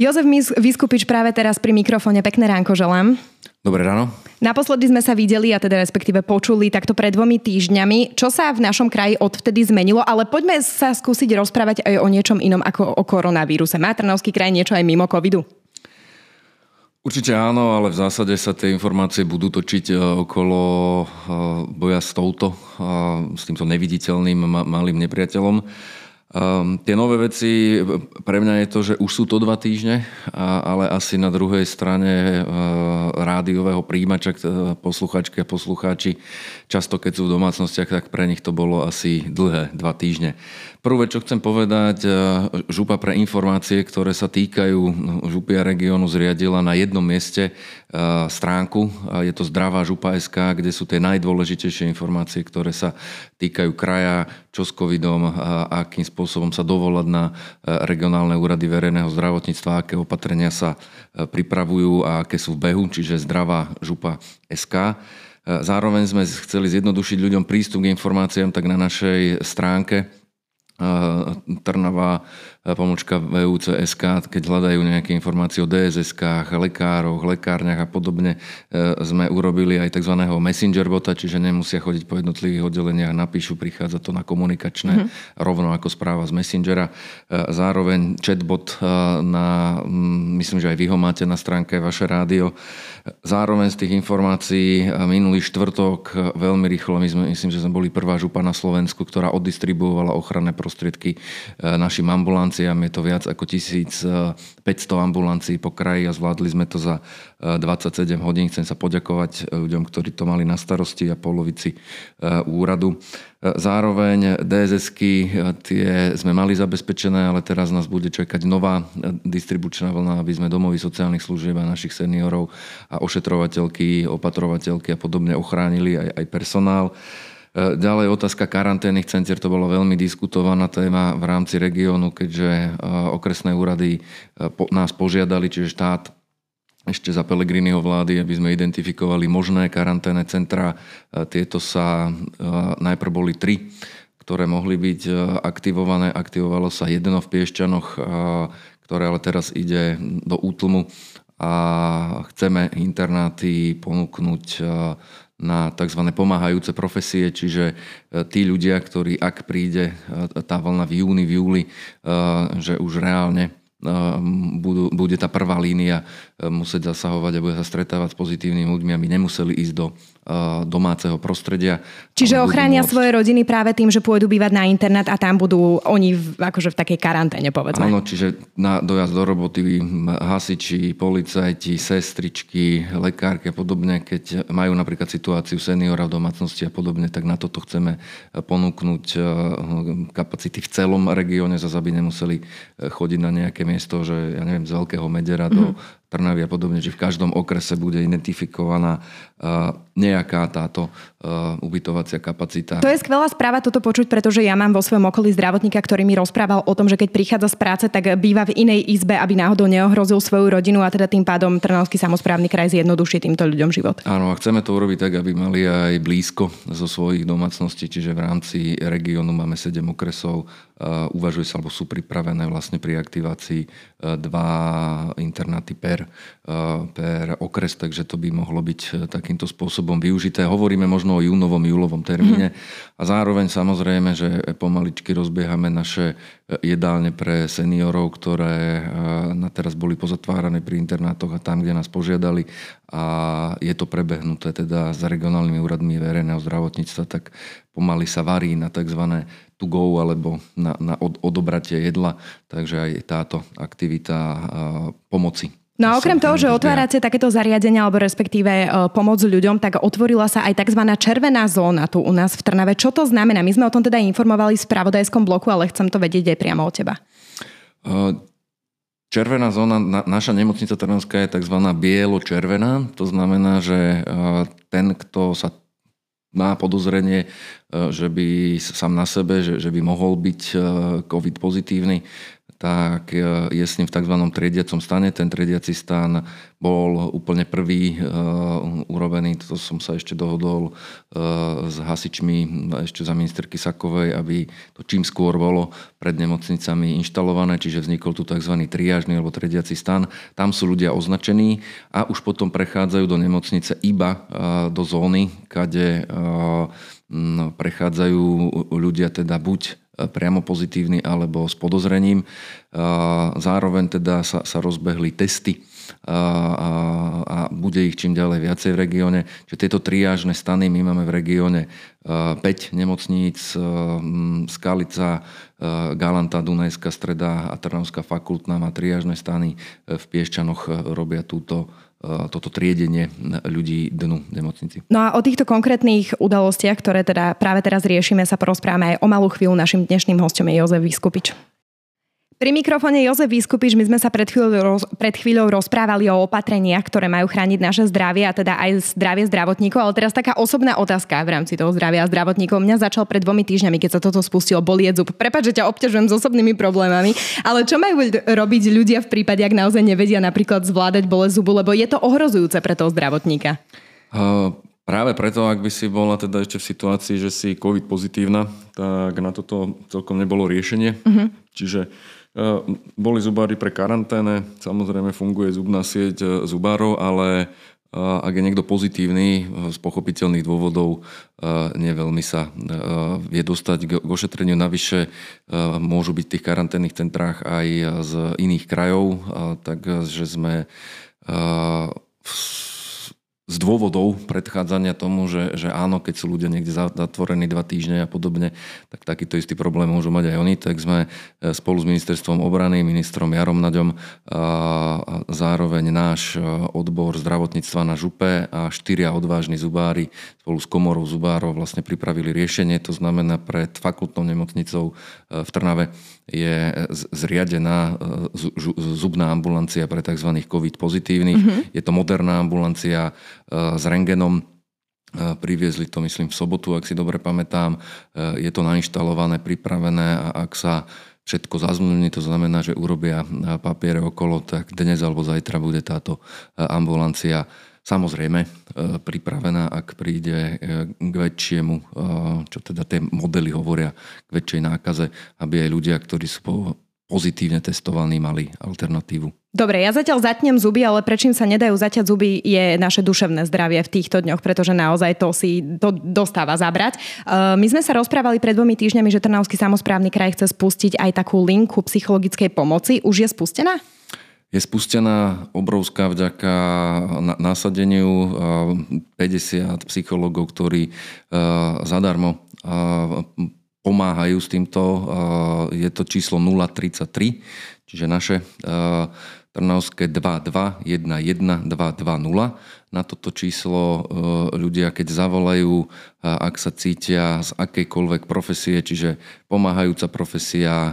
Jozef Vyskupič práve teraz pri mikrofóne. Pekné ránko želám. Dobré ráno. Naposledy sme sa videli a teda respektíve počuli takto pred dvomi týždňami. Čo sa v našom kraji odvtedy zmenilo? Ale poďme sa skúsiť rozprávať aj o niečom inom ako o koronavíruse. Má Trnavský kraj niečo aj mimo covidu? Určite áno, ale v zásade sa tie informácie budú točiť e, okolo e, boja s touto, s týmto neviditeľným malým nepriateľom. Um, tie nové veci, pre mňa je to, že už sú to dva týždne, a, ale asi na druhej strane uh, rádiového príjimača uh, posluchačky a poslucháči, často keď sú v domácnostiach, tak pre nich to bolo asi dlhé dva týždne. Vec, čo chcem povedať, uh, župa pre informácie, ktoré sa týkajú župia regiónu, zriadila na jednom mieste uh, stránku. Je to zdravá župa SK, kde sú tie najdôležitejšie informácie, ktoré sa týkajú kraja, čo s covidom, akým spôsobom sa dovolať na e, regionálne úrady verejného zdravotníctva, aké opatrenia sa e, pripravujú a aké sú v behu, čiže zdravá župa SK. E, zároveň sme chceli zjednodušiť ľuďom prístup k informáciám, tak na našej stránke Trnava pomočka VUCSK, keď hľadajú nejaké informácie o DSSK, lekároch, lekárniach a podobne, e, sme urobili aj tzv. messenger bota, čiže nemusia chodiť po jednotlivých oddeleniach, napíšu, prichádza to na komunikačné, mm-hmm. rovno ako správa z Messengera. E, zároveň chatbot e, na, myslím, že aj vy ho máte na stránke, vaše rádio. Zároveň z tých informácií minulý štvrtok veľmi rýchlo, my sme, myslím, že sme boli prvá župa na Slovensku, ktorá oddistribuovala ochranné prostriedky našim ambulanciám ambulanciám. Je to viac ako 1500 ambulancií po kraji a zvládli sme to za 27 eh, hodín. Chcem sa poďakovať eh, ľuďom, ktorí to mali na starosti a polovici eh, úradu. Zároveň DSSky tie sme mali zabezpečené, ale teraz nás bude čakať nová distribučná vlna, aby sme domovy sociálnych služieb a našich seniorov a ošetrovateľky, opatrovateľky a podobne ochránili aj, aj personál. E, ďalej otázka karanténnych centier, to bola veľmi diskutovaná téma v rámci regiónu, keďže e, okresné úrady e, nás požiadali, čiže štát ešte za Pelegriniho vlády, aby sme identifikovali možné karanténne centra. Tieto sa najprv boli tri, ktoré mohli byť aktivované. Aktivovalo sa jedno v Piešťanoch, ktoré ale teraz ide do útlmu a chceme internáty ponúknuť na tzv. pomáhajúce profesie, čiže e, tí ľudia, ktorí ak príde e, tá vlna v júni, v júli, e, že už reálne budú, bude tá prvá línia musieť zasahovať a bude sa stretávať s pozitívnymi ľuďmi, aby nemuseli ísť do domáceho prostredia. Čiže ochránia môcť... svoje rodiny práve tým, že pôjdu bývať na internet a tam budú oni v, akože v takej karanténe, povedzme. Áno, čiže na dojazd do roboty hasiči, policajti, sestričky, lekárky a podobne, keď majú napríklad situáciu seniora v domácnosti a podobne, tak na toto chceme ponúknuť kapacity v celom regióne, zase aby nemuseli chodiť na nejaké miesto, že ja neviem, z Veľkého Medera mm-hmm. mhm. Trnavy a podobne, že v každom okrese bude identifikovaná nejaká táto ubytovacia kapacita. To je skvelá správa toto počuť, pretože ja mám vo svojom okolí zdravotníka, ktorý mi rozprával o tom, že keď prichádza z práce, tak býva v inej izbe, aby náhodou neohrozil svoju rodinu a teda tým pádom Trnavský samozprávny kraj zjednoduší týmto ľuďom život. Áno, a chceme to urobiť tak, aby mali aj blízko zo svojich domácností, čiže v rámci regiónu máme 7 okresov, uvažuje sa, alebo sú pripravené vlastne pri aktivácii dva internáty per per, per okres, takže to by mohlo byť eh, takýmto spôsobom využité. Hovoríme možno o júnovom, júlovom termíne a zároveň samozrejme, že pomaličky rozbiehame naše eh, jedálne pre seniorov, ktoré eh, na teraz boli pozatvárané pri internátoch a tam, kde nás požiadali a je to prebehnuté teda s regionálnymi úradmi verejného zdravotníctva, tak pomaly sa varí na tzv. to go alebo na, na odobratie jedla, takže aj táto aktivita pomoci No a okrem toho, že otvárate takéto zariadenia alebo respektíve uh, pomoc ľuďom, tak otvorila sa aj tzv. červená zóna tu u nás v Trnave. Čo to znamená? My sme o tom teda informovali v spravodajskom bloku, ale chcem to vedieť aj priamo od teba. Uh, červená zóna, na, naša nemocnica Trnavská je tzv. bielo-červená. To znamená, že uh, ten, kto sa má podozrenie, že by sám na sebe, že, že by mohol byť COVID pozitívny, tak je s ním v tzv. triediacom stane. Ten triediaci stan bol úplne prvý urobený, to som sa ešte dohodol s hasičmi ešte za ministerky Sakovej, aby to čím skôr bolo pred nemocnicami inštalované, čiže vznikol tu tzv. triážny alebo triediaci stan. Tam sú ľudia označení a už potom prechádzajú do nemocnice iba do zóny, kade prechádzajú ľudia teda buď priamo pozitívny alebo s podozrením. Zároveň teda sa, sa rozbehli testy a, a, a bude ich čím ďalej viacej v regióne. Čiže tieto triážne stany my máme v regióne 5 nemocníc, Skalica, Galanta, Dunajská streda a Trnavská fakultná má triážne stany. V Piešťanoch robia túto toto triedenie ľudí dnu nemocnici. No a o týchto konkrétnych udalostiach, ktoré teda práve teraz riešime, sa porozprávame aj o malú chvíľu. Našim dnešným hostom je Jozef Vyskupič. Pri mikrofóne Jozef Vyskupič, my sme sa pred chvíľou, pred chvíľou rozprávali o opatreniach, ktoré majú chrániť naše zdravie a teda aj zdravie zdravotníkov, ale teraz taká osobná otázka v rámci toho zdravia zdravotníkov. Mňa začal pred dvomi týždňami, keď sa toto spustilo, bolieť zub. Prepač, že ťa obťažujem s osobnými problémami, ale čo majú robiť ľudia v prípade, ak naozaj nevedia napríklad zvládať bolesť zubu, lebo je to ohrozujúce pre toho zdravotníka? Uh... Práve preto, ak by si bola teda ešte v situácii, že si COVID pozitívna, tak na toto celkom nebolo riešenie. Uh-huh. Čiže boli zubári pre karanténe, samozrejme funguje zubná sieť e, zubárov, ale ak je niekto pozitívny z pochopiteľných dôvodov, neveľmi sa vie dostať k ošetreniu. Navyše môžu byť v tých karanténnych centrách aj z iných krajov, takže sme v z dôvodov predchádzania tomu, že, že áno, keď sú ľudia niekde zatvorení dva týždne a podobne, tak takýto istý problém môžu mať aj oni. Tak sme e, spolu s ministerstvom obrany, ministrom Jarom Naďom a zároveň náš e, odbor zdravotníctva na župe a štyria odvážni zubári spolu s komorou zubárov vlastne pripravili riešenie. To znamená pred fakultnou nemocnicou e, v Trnave je zriadená zubná ambulancia pre tzv. COVID pozitívnych. Mm-hmm. Je to moderná ambulancia s rengenom. Priviezli to, myslím, v sobotu, ak si dobre pamätám. Je to nainštalované, pripravené a ak sa všetko zazmluvní, to znamená, že urobia papiere okolo, tak dnes alebo zajtra bude táto ambulancia samozrejme pripravená, ak príde k väčšiemu, čo teda tie modely hovoria, k väčšej nákaze, aby aj ľudia, ktorí sú pozitívne testovaní, mali alternatívu. Dobre, ja zatiaľ zatnem zuby, ale prečím sa nedajú zaťať zuby je naše duševné zdravie v týchto dňoch, pretože naozaj to si to dostáva zabrať. Uh, my sme sa rozprávali pred dvomi týždňami, že Trnavský samozprávny kraj chce spustiť aj takú linku psychologickej pomoci. Už je spustená? Je spustená obrovská vďaka nasadeniu 50 psychológov, ktorí zadarmo pomáhajú s týmto. Je to číslo 033, čiže naše Trnavské 2211 220. Na toto číslo ľudia, keď zavolajú, ak sa cítia z akejkoľvek profesie, čiže pomáhajúca profesia,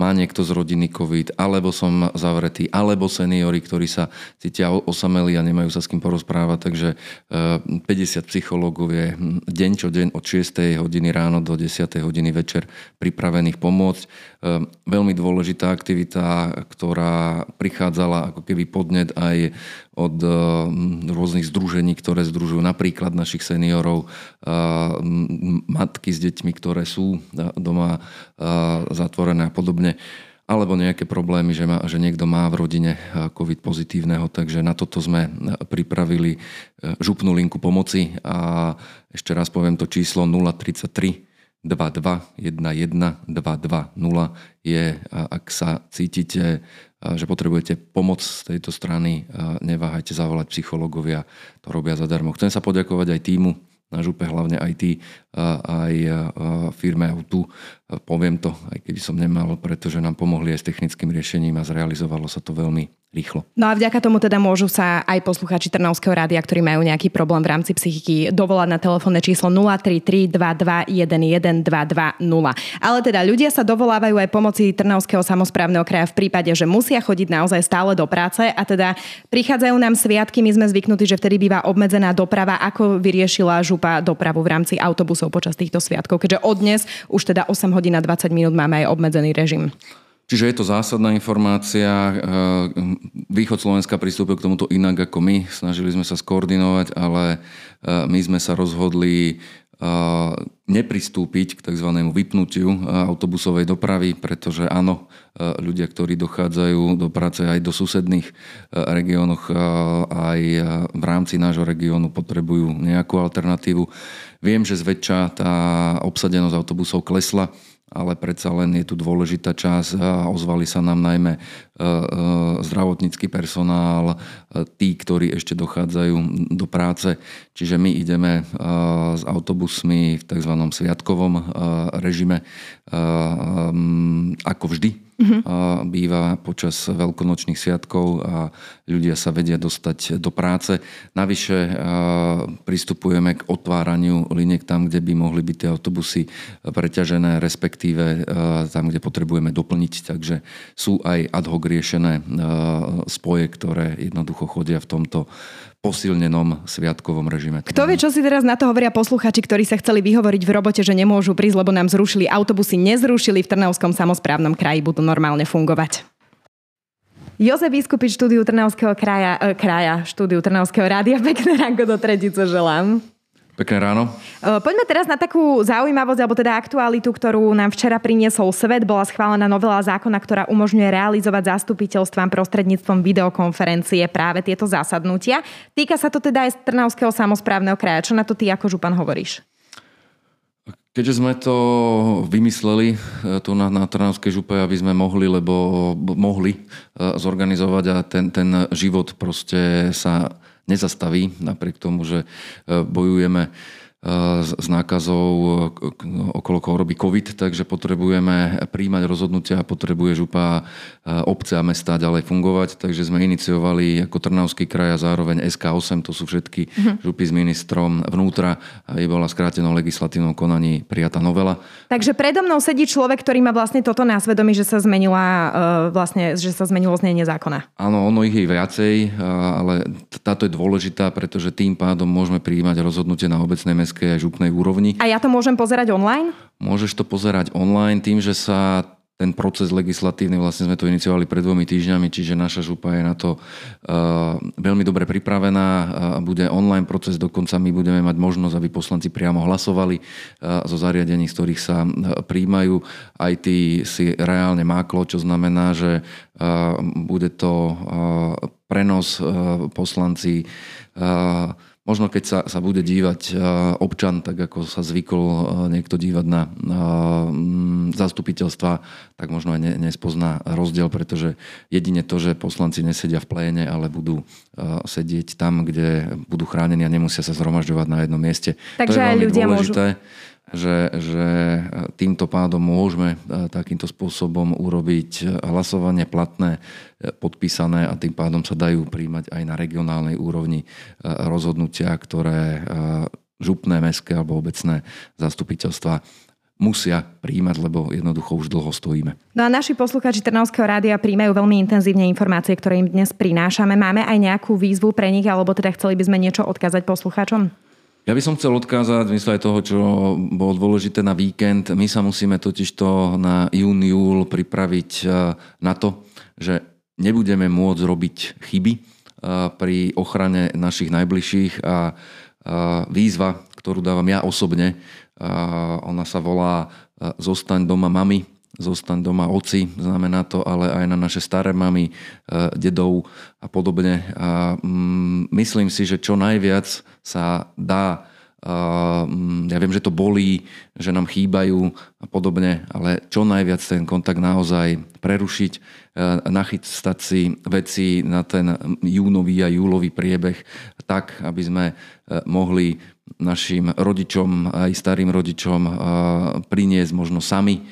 má niekto z rodiny COVID, alebo som zavretý, alebo seniori, ktorí sa cítia osamelí a nemajú sa s kým porozprávať. Takže 50 eh, psychológov je deň čo deň od 6. hodiny ráno do 10. hodiny večer pripravených pomôcť. Eh, veľmi dôležitá aktivita, ktorá prichádzala ako keby podnet aj od eh, rôznych združení, ktoré združujú napríklad našich seniorov, matky s deťmi, ktoré sú doma zatvorené a podobne alebo nejaké problémy, že, má, že niekto má v rodine COVID pozitívneho, takže na toto sme pripravili župnú linku pomoci. A ešte raz poviem to číslo 033 2211 220 je, ak sa cítite, že potrebujete pomoc z tejto strany, neváhajte zavolať psychológovia, to robia zadarmo. Chcem sa poďakovať aj týmu na župe, hlavne IT, aj firme Autu. Poviem to, aj keby som nemal, pretože nám pomohli aj s technickým riešením a zrealizovalo sa to veľmi rýchlo. No a vďaka tomu teda môžu sa aj posluchači Trnavského rádia, ktorí majú nejaký problém v rámci psychiky, dovolať na telefónne číslo 033 22 Ale teda ľudia sa dovolávajú aj pomoci Trnavského samozprávneho kraja v prípade, že musia chodiť naozaj stále do práce a teda prichádzajú nám sviatky, my sme zvyknutí, že vtedy býva obmedzená doprava. Ako vyriešila župa dopravu v rámci autobusov počas týchto sviatkov, keďže od dnes už teda 8 hodín a 20 minút máme aj obmedzený režim? Čiže je to zásadná informácia. Východ Slovenska pristúpil k tomuto inak ako my. Snažili sme sa skoordinovať, ale my sme sa rozhodli nepristúpiť k tzv. vypnutiu autobusovej dopravy, pretože áno, ľudia, ktorí dochádzajú do práce aj do susedných regiónoch, aj v rámci nášho regiónu potrebujú nejakú alternatívu. Viem, že zväčša tá obsadenosť autobusov klesla, ale predsa len je tu dôležitá časť a ozvali sa nám najmä e, e, zdravotnícky personál, e, tí, ktorí ešte dochádzajú do práce. Čiže my ideme s autobusmi v tzv. sviatkovom režime ako vždy uh-huh. býva počas veľkonočných sviatkov a ľudia sa vedia dostať do práce. Navyše pristupujeme k otváraniu liniek tam, kde by mohli byť tie autobusy preťažené, respektíve tam, kde potrebujeme doplniť. Takže sú aj ad hoc riešené spoje, ktoré jednoducho chodia v tomto posilnenom sviatkovom režime. Kto vie, čo si teraz na to hovoria posluchači, ktorí sa chceli vyhovoriť v robote, že nemôžu prísť, lebo nám zrušili autobusy, nezrušili v Trnavskom samozprávnom kraji, budú normálne fungovať. Jozef Vyskupič, štúdiu Trnavského kraja, e, kraja, štúdiu Trnavského rádia. Pekné ránko do tretice želám. Pekné ráno. Poďme teraz na takú zaujímavosť, alebo teda aktualitu, ktorú nám včera priniesol svet. Bola schválená novela zákona, ktorá umožňuje realizovať zastupiteľstvám prostredníctvom videokonferencie práve tieto zasadnutia. Týka sa to teda aj Trnavského samozprávneho kraja. Čo na to ty ako župan hovoríš? Keďže sme to vymysleli e, tu na, na Trnavskej župe, aby sme mohli, lebo mohli e, zorganizovať a ten, ten život proste sa nezastaví, napriek tomu, že e, bojujeme s nákazou okolo choroby COVID, takže potrebujeme príjmať rozhodnutia a potrebuje župa obce a mesta ďalej fungovať. Takže sme iniciovali ako Trnavský kraj a zároveň SK8, to sú všetky uh-huh. župy s ministrom vnútra, aby bola skrátenou legislatívnom konaní prijatá novela. Takže predo mnou sedí človek, ktorý má vlastne toto na svedomí, že sa zmenila vlastne, že sa zmenilo znenie zákona. Áno, ono ich je viacej, ale táto je dôležitá, pretože tým pádom môžeme prijímať rozhodnutie na obecnej mestskej a župnej úrovni. A ja to môžem pozerať online? Môžeš to pozerať online tým, že sa ten proces legislatívny, vlastne sme to iniciovali pred dvomi týždňami, čiže naša župa je na to uh, veľmi dobre pripravená a uh, bude online proces, dokonca my budeme mať možnosť, aby poslanci priamo hlasovali uh, zo zariadení, z ktorých sa uh, príjmajú. Aj tí si reálne máklo, čo znamená, že uh, bude to uh, prenos uh, poslanci uh, Možno keď sa, sa bude dívať občan, tak ako sa zvykol niekto dívať na, na mm, zastupiteľstva, tak možno aj ne, nespozná rozdiel, pretože jedine to, že poslanci nesedia v pléne, ale budú sedieť tam, kde budú chránení a nemusia sa zhromažďovať na jednom mieste. Takže to je aj ľudia dôležité. môžu že, že týmto pádom môžeme e, takýmto spôsobom urobiť hlasovanie platné, e, podpísané a tým pádom sa dajú príjmať aj na regionálnej úrovni e, rozhodnutia, ktoré župné, mestské alebo obecné zastupiteľstva musia príjmať, lebo jednoducho už dlho stojíme. No a naši poslucháči Trnavského rádia príjmajú veľmi intenzívne informácie, ktoré im dnes prinášame. Máme aj nejakú výzvu pre nich, alebo teda chceli by sme niečo odkázať poslucháčom? Ja by som chcel odkázať v aj toho, čo bolo dôležité na víkend. My sa musíme totižto na jún, júl pripraviť e, na to, že nebudeme môcť robiť chyby e, pri ochrane našich najbližších a e, výzva, ktorú dávam ja osobne, ona sa volá Zostaň doma mami, zostaň doma oci, znamená to ale aj na naše staré mamy, dedov a podobne. A mm, myslím si, že čo najviac sa dá ja viem, že to bolí, že nám chýbajú a podobne, ale čo najviac ten kontakt naozaj prerušiť, nachystať si veci na ten júnový a júlový priebeh tak, aby sme e, mohli našim rodičom, aj starým rodičom e, priniesť možno sami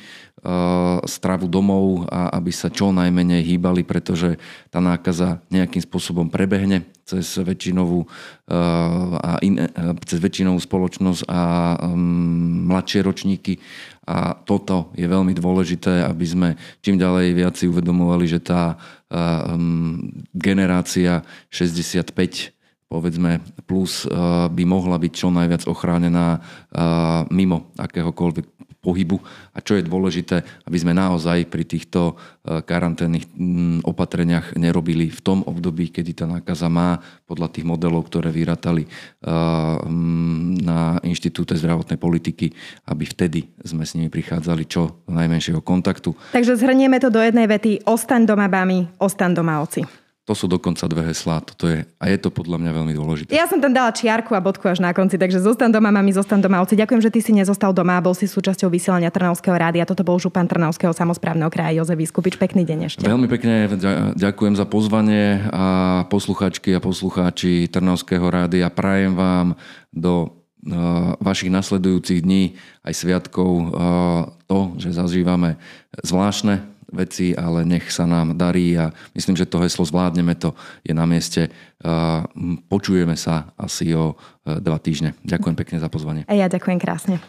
stravu domov a aby sa čo najmenej hýbali, pretože tá nákaza nejakým spôsobom prebehne cez väčšinovú, a in, cez väčšinovú spoločnosť a um, mladšie ročníky. A toto je veľmi dôležité, aby sme čím ďalej viac si uvedomovali, že tá um, generácia 65 povedzme plus by mohla byť čo najviac ochránená mimo akéhokoľvek pohybu a čo je dôležité, aby sme naozaj pri týchto e, karanténnych opatreniach nerobili v tom období, kedy tá nákaza má podľa tých modelov, ktoré vyratali e, na Inštitúte zdravotnej politiky, aby vtedy sme s nimi prichádzali čo najmenšieho kontaktu. Takže zhrnieme to do jednej vety. Ostaň doma, bami, ostaň doma, oci. To sú dokonca dve heslá. Toto je, a je to podľa mňa veľmi dôležité. Ja som tam dala čiarku a bodku až na konci, takže zostan doma, mami, zostan doma. Oci, ďakujem, že ty si nezostal doma a bol si súčasťou vysielania Trnavského rádia. Toto bol župan Trnavského samozprávneho kraja Jozef Vyskupič. Pekný deň ešte. Veľmi pekne ďakujem za pozvanie a posluchačky a poslucháči Trnavského rádia. Prajem vám do e, vašich nasledujúcich dní aj sviatkov e, to, že zažívame zvláštne veci, ale nech sa nám darí a myslím, že to heslo zvládneme, to je na mieste. Počujeme sa asi o e, dva týždne. Ďakujem pekne za pozvanie. A ja ďakujem krásne.